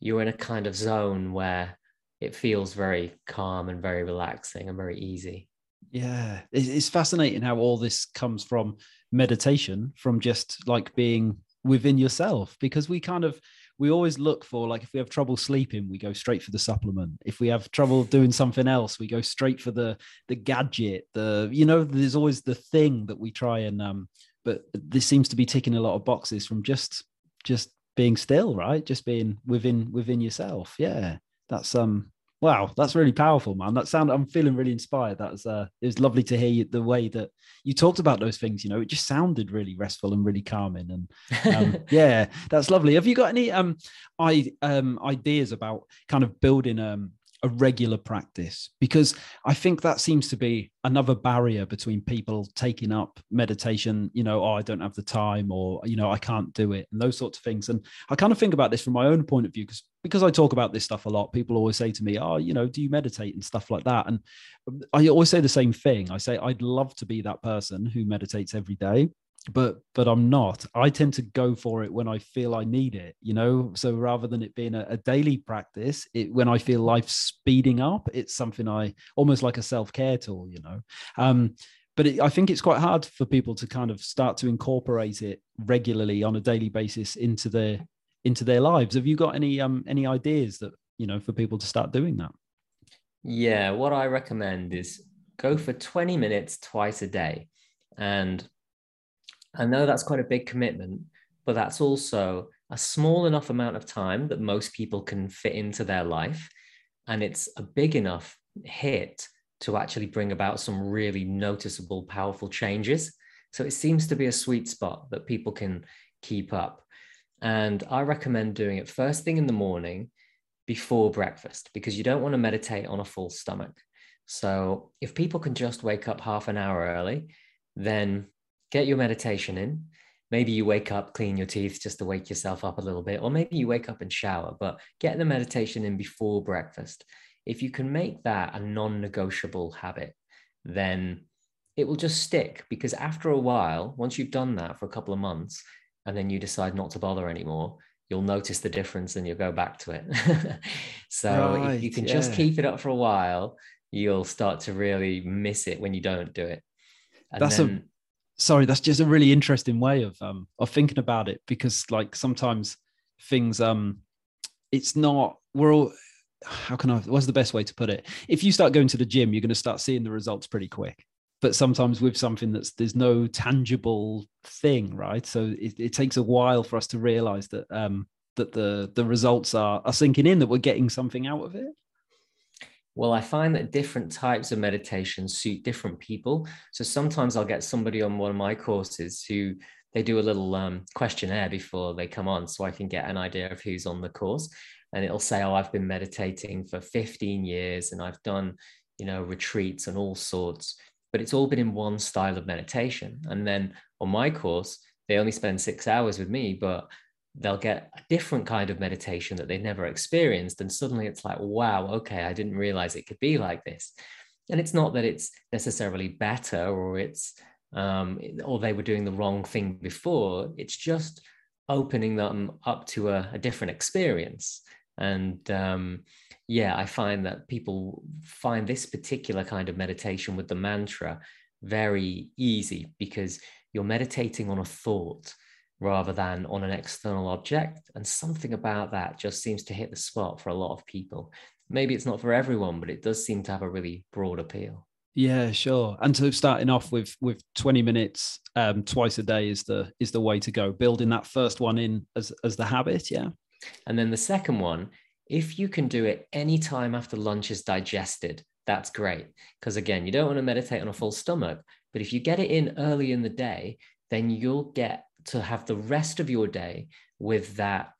you're in a kind of zone where it feels very calm and very relaxing and very easy. Yeah, it's fascinating how all this comes from meditation, from just like being within yourself, because we kind of we always look for like if we have trouble sleeping we go straight for the supplement if we have trouble doing something else we go straight for the the gadget the you know there's always the thing that we try and um but this seems to be ticking a lot of boxes from just just being still right just being within within yourself yeah that's um Wow, that's really powerful, man. That sound I'm feeling really inspired. That was uh it was lovely to hear you, the way that you talked about those things, you know, it just sounded really restful and really calming. And um, (laughs) yeah, that's lovely. Have you got any um I um ideas about kind of building um a regular practice because I think that seems to be another barrier between people taking up meditation, you know, oh, I don't have the time or, you know, I can't do it and those sorts of things. And I kind of think about this from my own point of view because because I talk about this stuff a lot, people always say to me, oh, you know, do you meditate and stuff like that? And um, I always say the same thing. I say, I'd love to be that person who meditates every day but but i'm not. I tend to go for it when i feel i need it you know? So rather than it being a, a daily practice it when i feel life speeding up it's something i almost like a self-care tool you know? Um but it, i think it's quite hard for people to kind of start to incorporate it regularly on a daily basis into their into their lives. Have you got any um any ideas that you know for people to start doing that? Yeah what i recommend is go for 20 minutes twice a day and I know that's quite a big commitment, but that's also a small enough amount of time that most people can fit into their life. And it's a big enough hit to actually bring about some really noticeable, powerful changes. So it seems to be a sweet spot that people can keep up. And I recommend doing it first thing in the morning before breakfast because you don't want to meditate on a full stomach. So if people can just wake up half an hour early, then get your meditation in. Maybe you wake up, clean your teeth just to wake yourself up a little bit, or maybe you wake up and shower, but get the meditation in before breakfast. If you can make that a non negotiable habit, then it will just stick because after a while, once you've done that for a couple of months and then you decide not to bother anymore, you'll notice the difference and you'll go back to it. (laughs) so Right, if you can just keep it up for a while, you'll start to really miss it when you don't do it. And That's a- then, sorry that's just a really interesting way of um of thinking about it because like sometimes things um it's not we're all how can i what's the best way to put it? If you start going to the gym you're going to start seeing the results pretty quick. But sometimes with something that's there's no tangible thing right? So it, it takes a while for us to realize that um that the the results are are sinking in that we're getting something out of it Well, I find that different types of meditation suit different people. So sometimes I'll get somebody on one of my courses who they do a little um, questionnaire before they come on so I can get an idea of who's on the course. And it'll say, oh, I've been meditating for 15 years and I've done, you know, retreats and all sorts, but it's all been in one style of meditation. And then on my course, they only spend six hours with me, but they'll get a different kind of meditation that they've never experienced. And suddenly it's like, wow, okay, I didn't realize it could be like this. And it's not that it's necessarily better or it's, um, or they were doing the wrong thing before. It's just opening them up to a, a different experience. And um, yeah, I find that people find this particular kind of meditation with the mantra very easy because you're meditating on a thought rather than on an external object. And something about that just seems to hit the spot for a lot of people. Maybe it's not for everyone, but it does seem to have a really broad appeal. Yeah, sure. And so starting off with with 20 minutes um twice a day is the is the way to go. Building that first one in as as the habit, yeah. And then the second one, if you can do it anytime after lunch is digested, that's great. Because again, you don't want to meditate on a full stomach, but if you get it in early in the day, then you'll get to have the rest of your day with that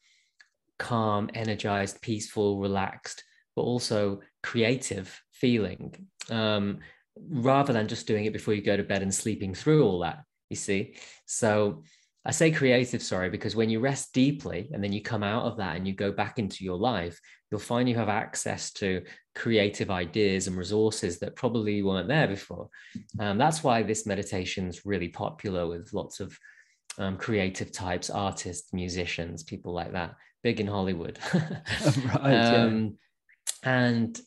calm, energized, peaceful, relaxed, but also creative feeling. Um, rather than just doing it before you go to bed and sleeping through all that, you see. So I say creative, sorry, because when you rest deeply and then you come out of that and you go back into your life, you'll find you have access to creative ideas and resources that probably weren't there before. Um, that's why this meditation is really popular with lots of um, creative types, artists, musicians, people like that, big in Hollywood. (laughs) (laughs) right. yeah. um, and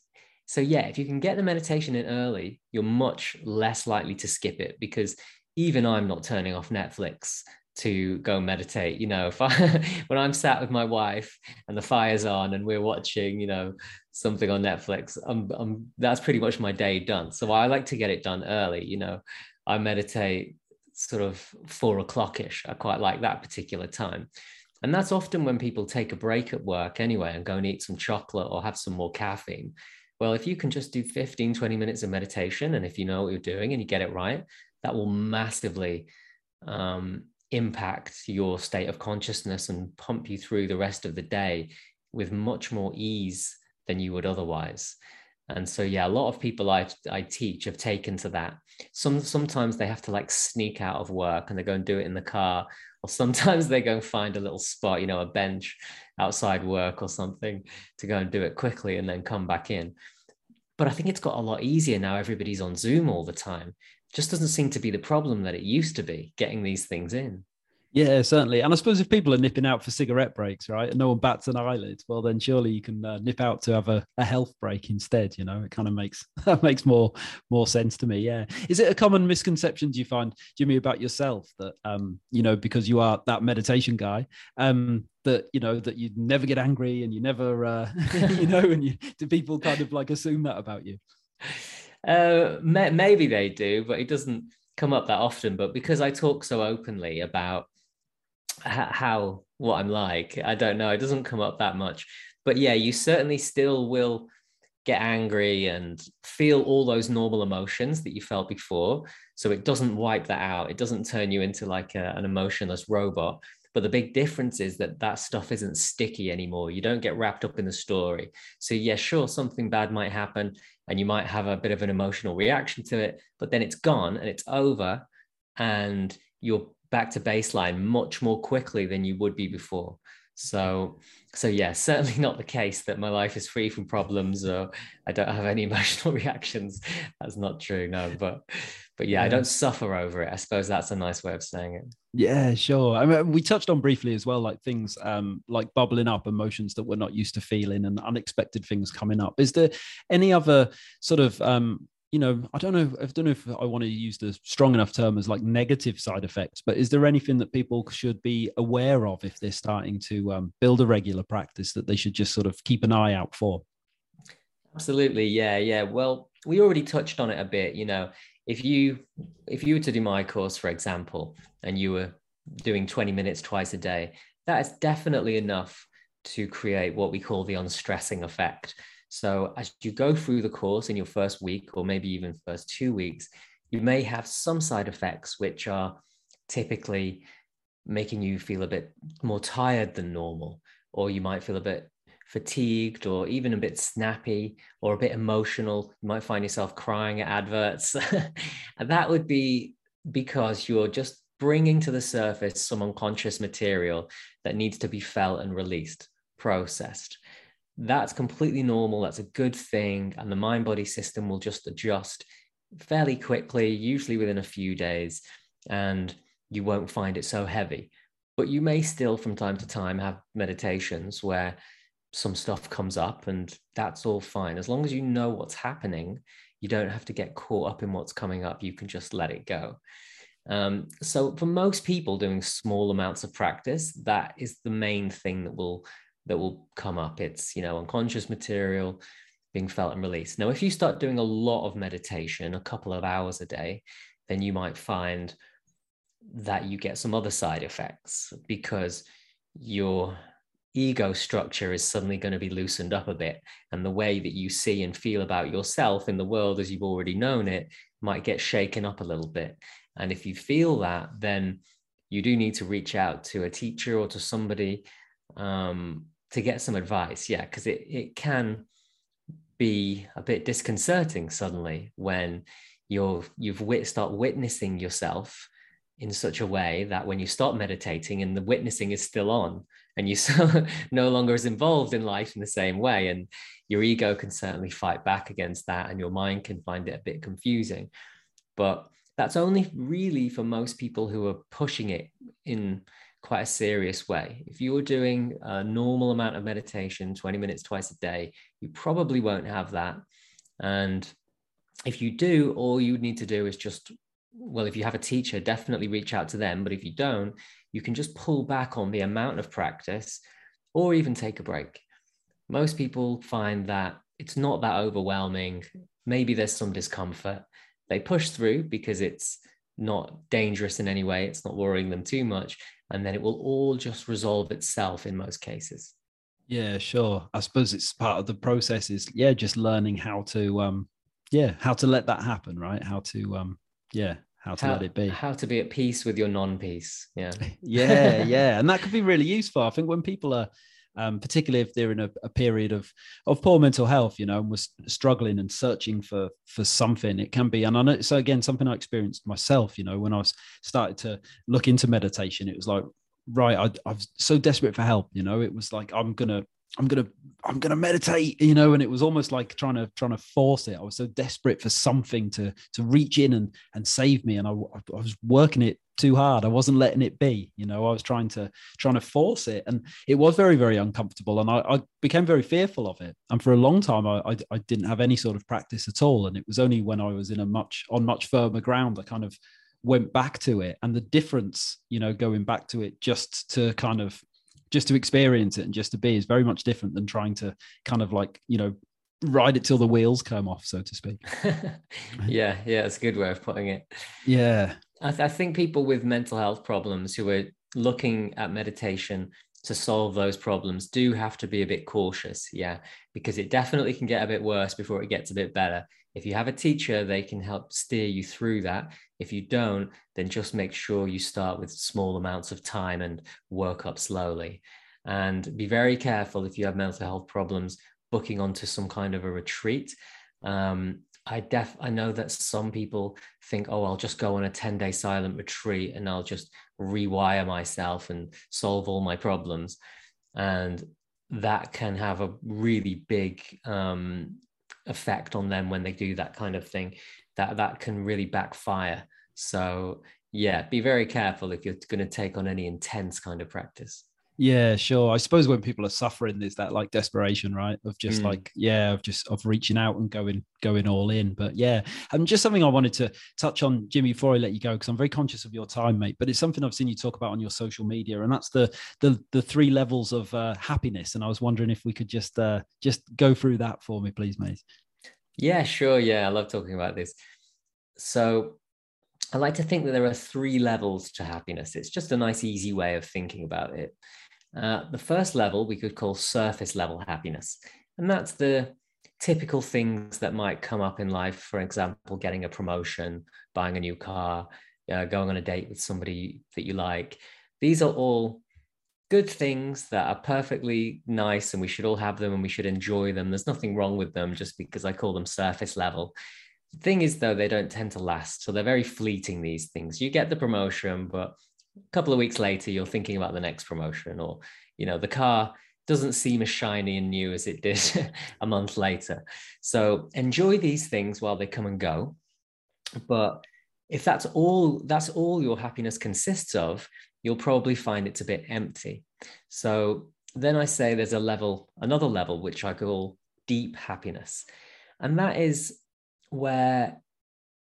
so, yeah, if you can get the meditation in early, you're much less likely to skip it because even I'm not turning off Netflix to go meditate. You know, if I (laughs) when I'm sat with my wife and the fire's on and we're watching, you know, something on Netflix, I'm, I'm that's pretty much my day done. So I like to get it done early. You know, I meditate sort of four o'clockish. I quite like that particular time. And that's often when people take a break at work anyway and go and eat some chocolate or have some more caffeine. Well, if you can just do 15, 20 minutes of meditation, and if you know what you're doing and you get it right, that will massively um, impact your state of consciousness and pump you through the rest of the day with much more ease than you would otherwise. And so, yeah, a lot of people I, I teach have taken to that. Some sometimes they have to like sneak out of work and they go and do it in the car, or sometimes (laughs) they go and find a little spot, you know, a bench outside work or something to go and do it quickly and then come back in. But I think it's got a lot easier now. Everybody's on Zoom all the time. Just doesn't seem to be the problem that it used to be getting these things in. Yeah, certainly. And I suppose if people are nipping out for cigarette breaks, right, and no one bats an eyelid, well, then surely you can uh, nip out to have a, a health break instead. You know, it kind of makes (laughs) that makes more more sense to me. Yeah. Is it a common misconception do you find, Jimmy, about yourself that um, you know, because you are that meditation guy, um, that you know that you never get angry and you never, uh, (laughs) you know, and you do people kind of like assume that about you? Uh, may, maybe they do, but it doesn't come up that often. But because I talk so openly about how what I'm like. I don't know. It doesn't come up that much. But yeah, you certainly still will get angry and feel all those normal emotions that you felt before. So it doesn't wipe that out. It doesn't turn you into like a, an emotionless robot. But the big difference is that that stuff isn't sticky anymore. You don't get wrapped up in the story. So, yeah, sure, something bad might happen and you might have a bit of an emotional reaction to it, but then it's gone and it's over and you're back to baseline much more quickly than you would be before. So so yeah, (laughs) certainly not the case that my life is free from problems or I don't have any (laughs) emotional reactions. That's not true, no. But but yeah, yeah, I don't suffer over it. I suppose that's a nice way of saying it. Yeah, sure. I mean, we touched on briefly as well, like things um, like bubbling up, emotions that we're not used to feeling, and unexpected things coming up. Is there any other sort of um, you know, I don't know, I don't know if I want to use the strong enough term as like negative side effects, but is there anything that people should be aware of if they're starting to um, build a regular practice that they should just sort of keep an eye out for? Absolutely, yeah, yeah. Well, we already touched on it a bit. You know, if you if you were to do my course, for example, and you were doing twenty minutes twice a day, that is definitely enough to create what we call the unstressing effect. So as you go through the course in your first week, or maybe even first two weeks, you may have some side effects which are typically making you feel a bit more tired than normal, or you might feel a bit fatigued or even a bit snappy or a bit emotional. You might find yourself crying at adverts. and (laughs) that would be because you're just bringing to the surface some unconscious material that needs to be felt and released, processed that's completely normal. That's a good thing. And the mind body system will just adjust fairly quickly, usually within a few days, and you won't find it so heavy. But you may still, from time to time, have meditations where some stuff comes up, and that's all fine. As long as you know what's happening, you don't have to get caught up in what's coming up. You can just let it go. Um, so, for most people doing small amounts of practice, that is the main thing that will that will come up. It's, you know, unconscious material being felt and released. Now, if you start doing a lot of meditation, a couple of hours a day, then you might find that you get some other side effects because your ego structure is suddenly going to be loosened up a bit. And the way that you see and feel about yourself in the world as you've already known it might get shaken up a little bit. And if you feel that, then you do need to reach out to a teacher or to somebody um, to get some advice. Yeah, because it it can be a bit disconcerting suddenly when you're you've wit- start witnessing yourself in such a way that when you start meditating and the witnessing is still on and you (laughs) so no longer is involved in life in the same way and your ego can certainly fight back against that and your mind can find it a bit confusing but that's only really for most people who are pushing it in quite a serious way. If you're doing a normal amount of meditation, 20 minutes twice a day, you probably won't have that. And if you do, all you need to do is just, well, if you have a teacher, definitely reach out to them. But if you don't, you can just pull back on the amount of practice or even take a break. Most people find that it's not that overwhelming. Maybe there's some discomfort. They push through because it's not dangerous in any way, it's not worrying them too much and then it will all just resolve itself in most cases. Yeah sure. I suppose it's part of the process is yeah just learning how to um yeah how to let that happen right? How to um yeah how to how, let it be. how to be at peace with your non-peace yeah. (laughs) Yeah yeah and that could be really (laughs) useful. I think when people are um, particularly if they're in a, a, period of of poor mental health, you know, and was struggling and searching for for something. It can be, and I know so again, something I experienced myself. You know, when I was started to look into meditation, it was like, right, I, I was so desperate for help. You know, it was like I'm gonna I'm gonna I'm gonna meditate, you know, and it was almost like trying to trying to force it. I was so desperate for something to to reach in and and save me, and I, I was working it too hard. I wasn't letting it be, you know. I was trying to trying to force it, and it was very very uncomfortable, and I, I became very fearful of it. And for a long time, I, I I didn't have any sort of practice at all, and it was only when I was in a much on much firmer ground I kind of went back to it, and the difference, you know, going back to it just to kind of just to experience it and just to be is very much different than trying to kind of like you know ride it till the wheels come off so to speak. (laughs) Yeah yeah it's a good way of putting it. Yeah. I, th- I think people with mental health problems who are looking at meditation to solve those problems do have to be a bit cautious yeah because it definitely can get a bit worse before it gets a bit better. If you have a teacher they can help steer you through that if you don't, then just make sure you start with small amounts of time and work up slowly. And be very careful if you have mental health problems booking onto some kind of a retreat. Um, I def I know that some people think, oh, I'll just go on a 10 day silent retreat and I'll just rewire myself and solve all my problems. And that can have a really big um, effect on them when they do that kind of thing. That that can really backfire. So yeah, be very careful if you're going to take on any intense kind of practice. Yeah, sure. I suppose when people are suffering, there's that like desperation, right? Of just mm. like, yeah, of just of reaching out and going going all in. But yeah, and just something I wanted to touch on, Jimmy, before I let you go, because I'm very conscious of your time, mate. But it's something I've seen you talk about on your social media, and that's the the the three levels of uh, happiness. And I was wondering if we could just uh, just go through that for me, please, mate. Yeah, sure. Yeah, I love talking about this. So I like to think that there are three levels to happiness. It's just a nice, easy way of thinking about it. Uh, the first level we could call surface level happiness. And that's the typical things that might come up in life. For example, getting a promotion, buying a new car, uh, going on a date with somebody that you like. These are all good things that are perfectly nice and we should all have them and we should enjoy them. There's nothing wrong with them just because I call them surface level. The thing is, though, they don't tend to last. So they're very fleeting, these things. You get the promotion, but a couple of weeks later you're thinking about the next promotion or you know the car doesn't seem as shiny and new as it did (laughs) a month later so enjoy these things while they come and go but if that's all that's all your happiness consists of you'll probably find it's a bit empty so then i say there's a level another level which i call deep happiness and that is where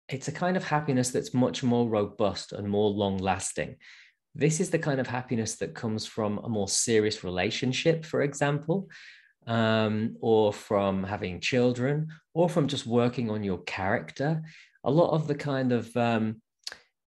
it's a kind of happiness that's much more robust and more long lasting. This is the kind of happiness that comes from a more serious relationship, for example, um, or from having children, or from just working on your character. A lot of the kind of um,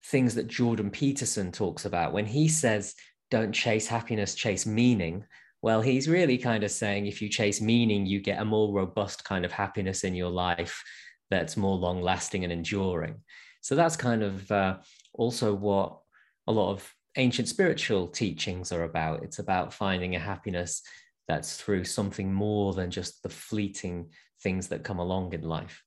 things that Jordan Peterson talks about when he says, don't chase happiness, chase meaning. Well, he's really kind of saying if you chase meaning, you get a more robust kind of happiness in your life that's more long lasting and enduring. So that's kind of uh, also what a lot of ancient spiritual teachings are about. It's about finding a happiness that's through something more than just the fleeting things that come along in life.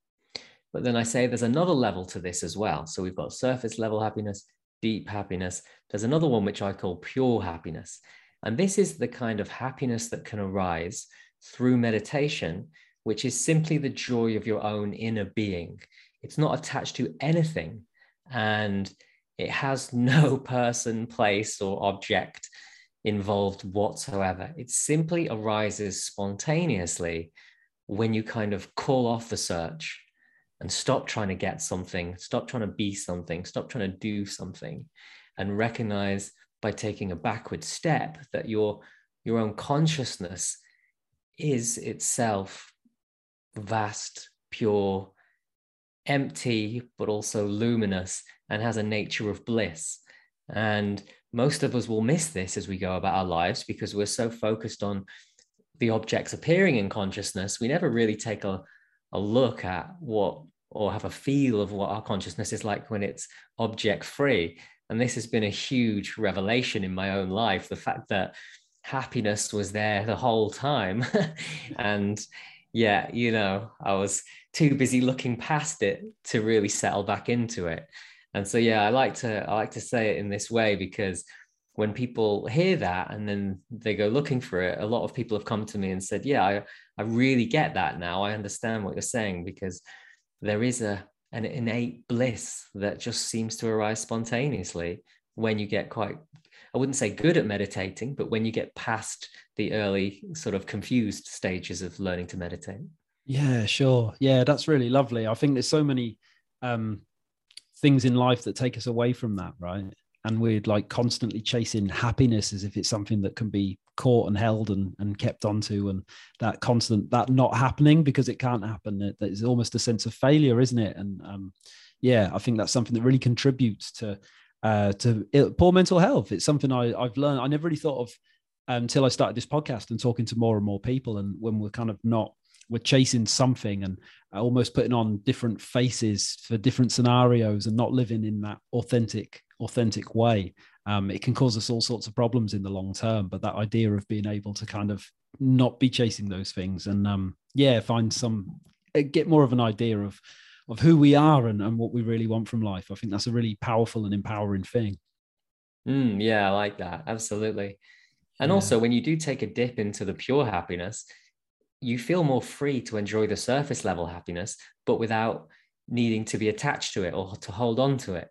But then I say there's another level to this as well. So we've got surface level happiness, deep happiness. There's another one which I call pure happiness. And this is the kind of happiness that can arise through meditation which is simply the joy of your own inner being. It's not attached to anything and it has (laughs) no person, place, or object involved whatsoever. It simply arises spontaneously when you kind of call off the search and stop trying to get something, stop trying to be something, stop trying to do something, and recognize by taking a backward step that your your own consciousness is itself vast, pure, empty, but also luminous and has a nature of bliss. And most of us will miss this as we go about our lives because we're so focused on the objects appearing in consciousness. We never really take a, a look at what or have a feel of what our consciousness is like when it's object free. And this has been a huge revelation in my own life the fact that happiness was there the whole time. (laughs) and yeah, you know, I was too busy looking past it to really settle back into it. And so yeah, I like to I like to say it in this way because when people hear that and then they go looking for it, a lot of people have come to me and said, "Yeah, I I really get that now. I understand what you're saying because there is a an innate bliss that just seems to arise spontaneously when you get quite I wouldn't say good at meditating, but when you get past the early sort of confused stages of learning to meditate. Yeah, sure. Yeah, that's really lovely. I think there's so many um, things in life that take us away from that, right? And we're like constantly chasing happiness as if it's something that can be caught and held and, and kept onto. And that constant, that not happening because it can't happen, it, it's almost a sense of failure, isn't it? And um, yeah, I think that's something that really contributes to uh, to poor mental health. It's something I, I've learned. I never really thought of until I started this podcast and talking to more and more people. And when we're kind of not, we're chasing something and almost putting on different faces for different scenarios and not living in that authentic, authentic way. Um, it can cause us all sorts of problems in the long term. But that idea of being able to kind of not be chasing those things and um, yeah, find some, get more of an idea of of who we are and, and what we really want from life. I think that's a really powerful and empowering thing. Mm, yeah, I like that. Absolutely. And Yeah. also, when you do take a dip into the pure happiness, you feel more free to enjoy the surface level happiness, but without needing to be attached to it or to hold on to it.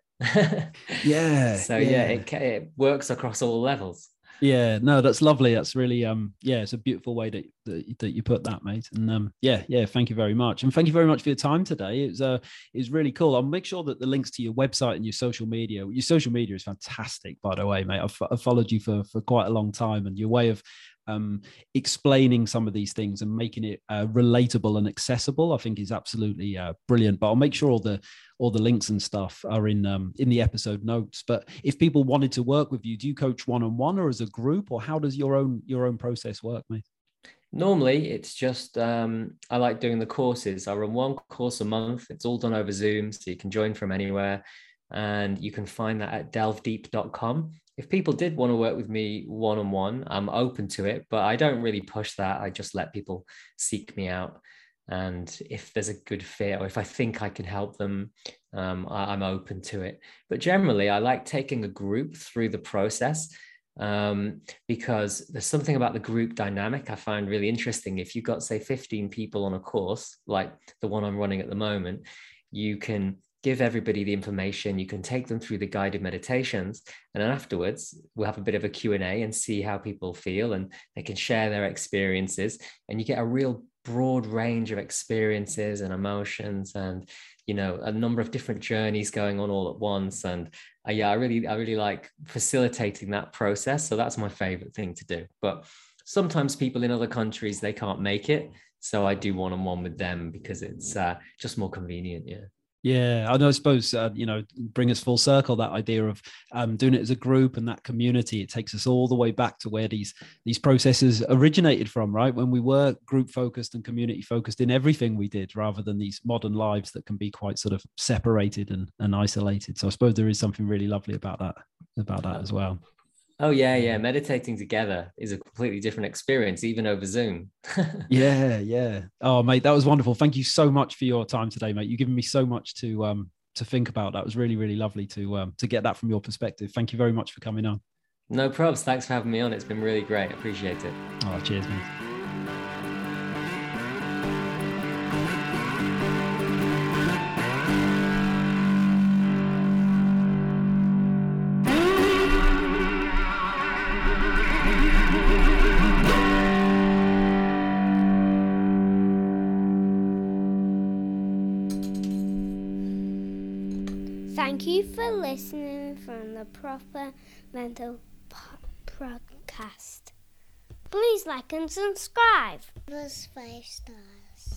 Yeah, (laughs) so yeah, yeah. it, it works across all levels. Yeah, no, that's lovely. That's really um yeah, it's a beautiful way that that, that you put that, mate. And um yeah, yeah, thank you very much. And thank you very much for your time today. It was uh it was really cool. I'll make sure that the links to your website and your social media. Your social media is fantastic, by the way, mate. I've, I've followed you for for quite a long time and your way of um explaining some of these things and making it uh, relatable and accessible i think is absolutely uh, brilliant but i'll make sure all the all the links and stuff are in um, in the episode notes. But if people wanted to work with you, do you coach one on one or as a group, or how does your own your own process work, mate? Normally, it's just um, I like doing the courses. I run one course a month. It's all done over Zoom, so you can join from anywhere. And you can find that at delvedeep.com. If people did want to work with me one on one, I'm open to it, but I don't really push that. I just let people seek me out. And if there's a good fit or if I think I can help them, um, I, I'm open to it. But generally, I like taking a group through the process um, because there's something about the group dynamic I find really interesting. If you've got, say, 15 people on a course, like the one I'm running at the moment, you can give everybody the information. You can take them through the guided meditations and then afterwards we'll have a bit of a q&a and see how people feel and they can share their experiences and you get a real broad range of experiences and emotions and you know a number of different journeys going on all at once. And uh, yeah i really i really like facilitating that process. So that's my favorite thing to do. But sometimes people in other countries they can't make it. So i do one-on-one with them because it's uh, just more convenient yeah Yeah, I know. I suppose uh, you know, bring us full circle. That idea of um, doing it as a group and that community. It takes us all the way back to where these these processes originated from, right? When we were group focused and community focused in everything we did, rather than these modern lives that can be quite sort of separated and, and isolated. So I suppose there is something really lovely about that about that as well. Oh yeah, yeah. Meditating together is a completely different experience, even over Zoom. (laughs) Yeah, yeah. Oh, mate, that was wonderful. Thank you so much for your time today, mate. You've given me so much to um to think about. That was really, really lovely to um to get that from your perspective. Thank you very much for coming on. no probs. Thanks for having me on. It's been really great. Appreciate it. Oh, cheers, mate. For listening from the Proper Mental po- Podcast. Please like and subscribe. Give us five stars.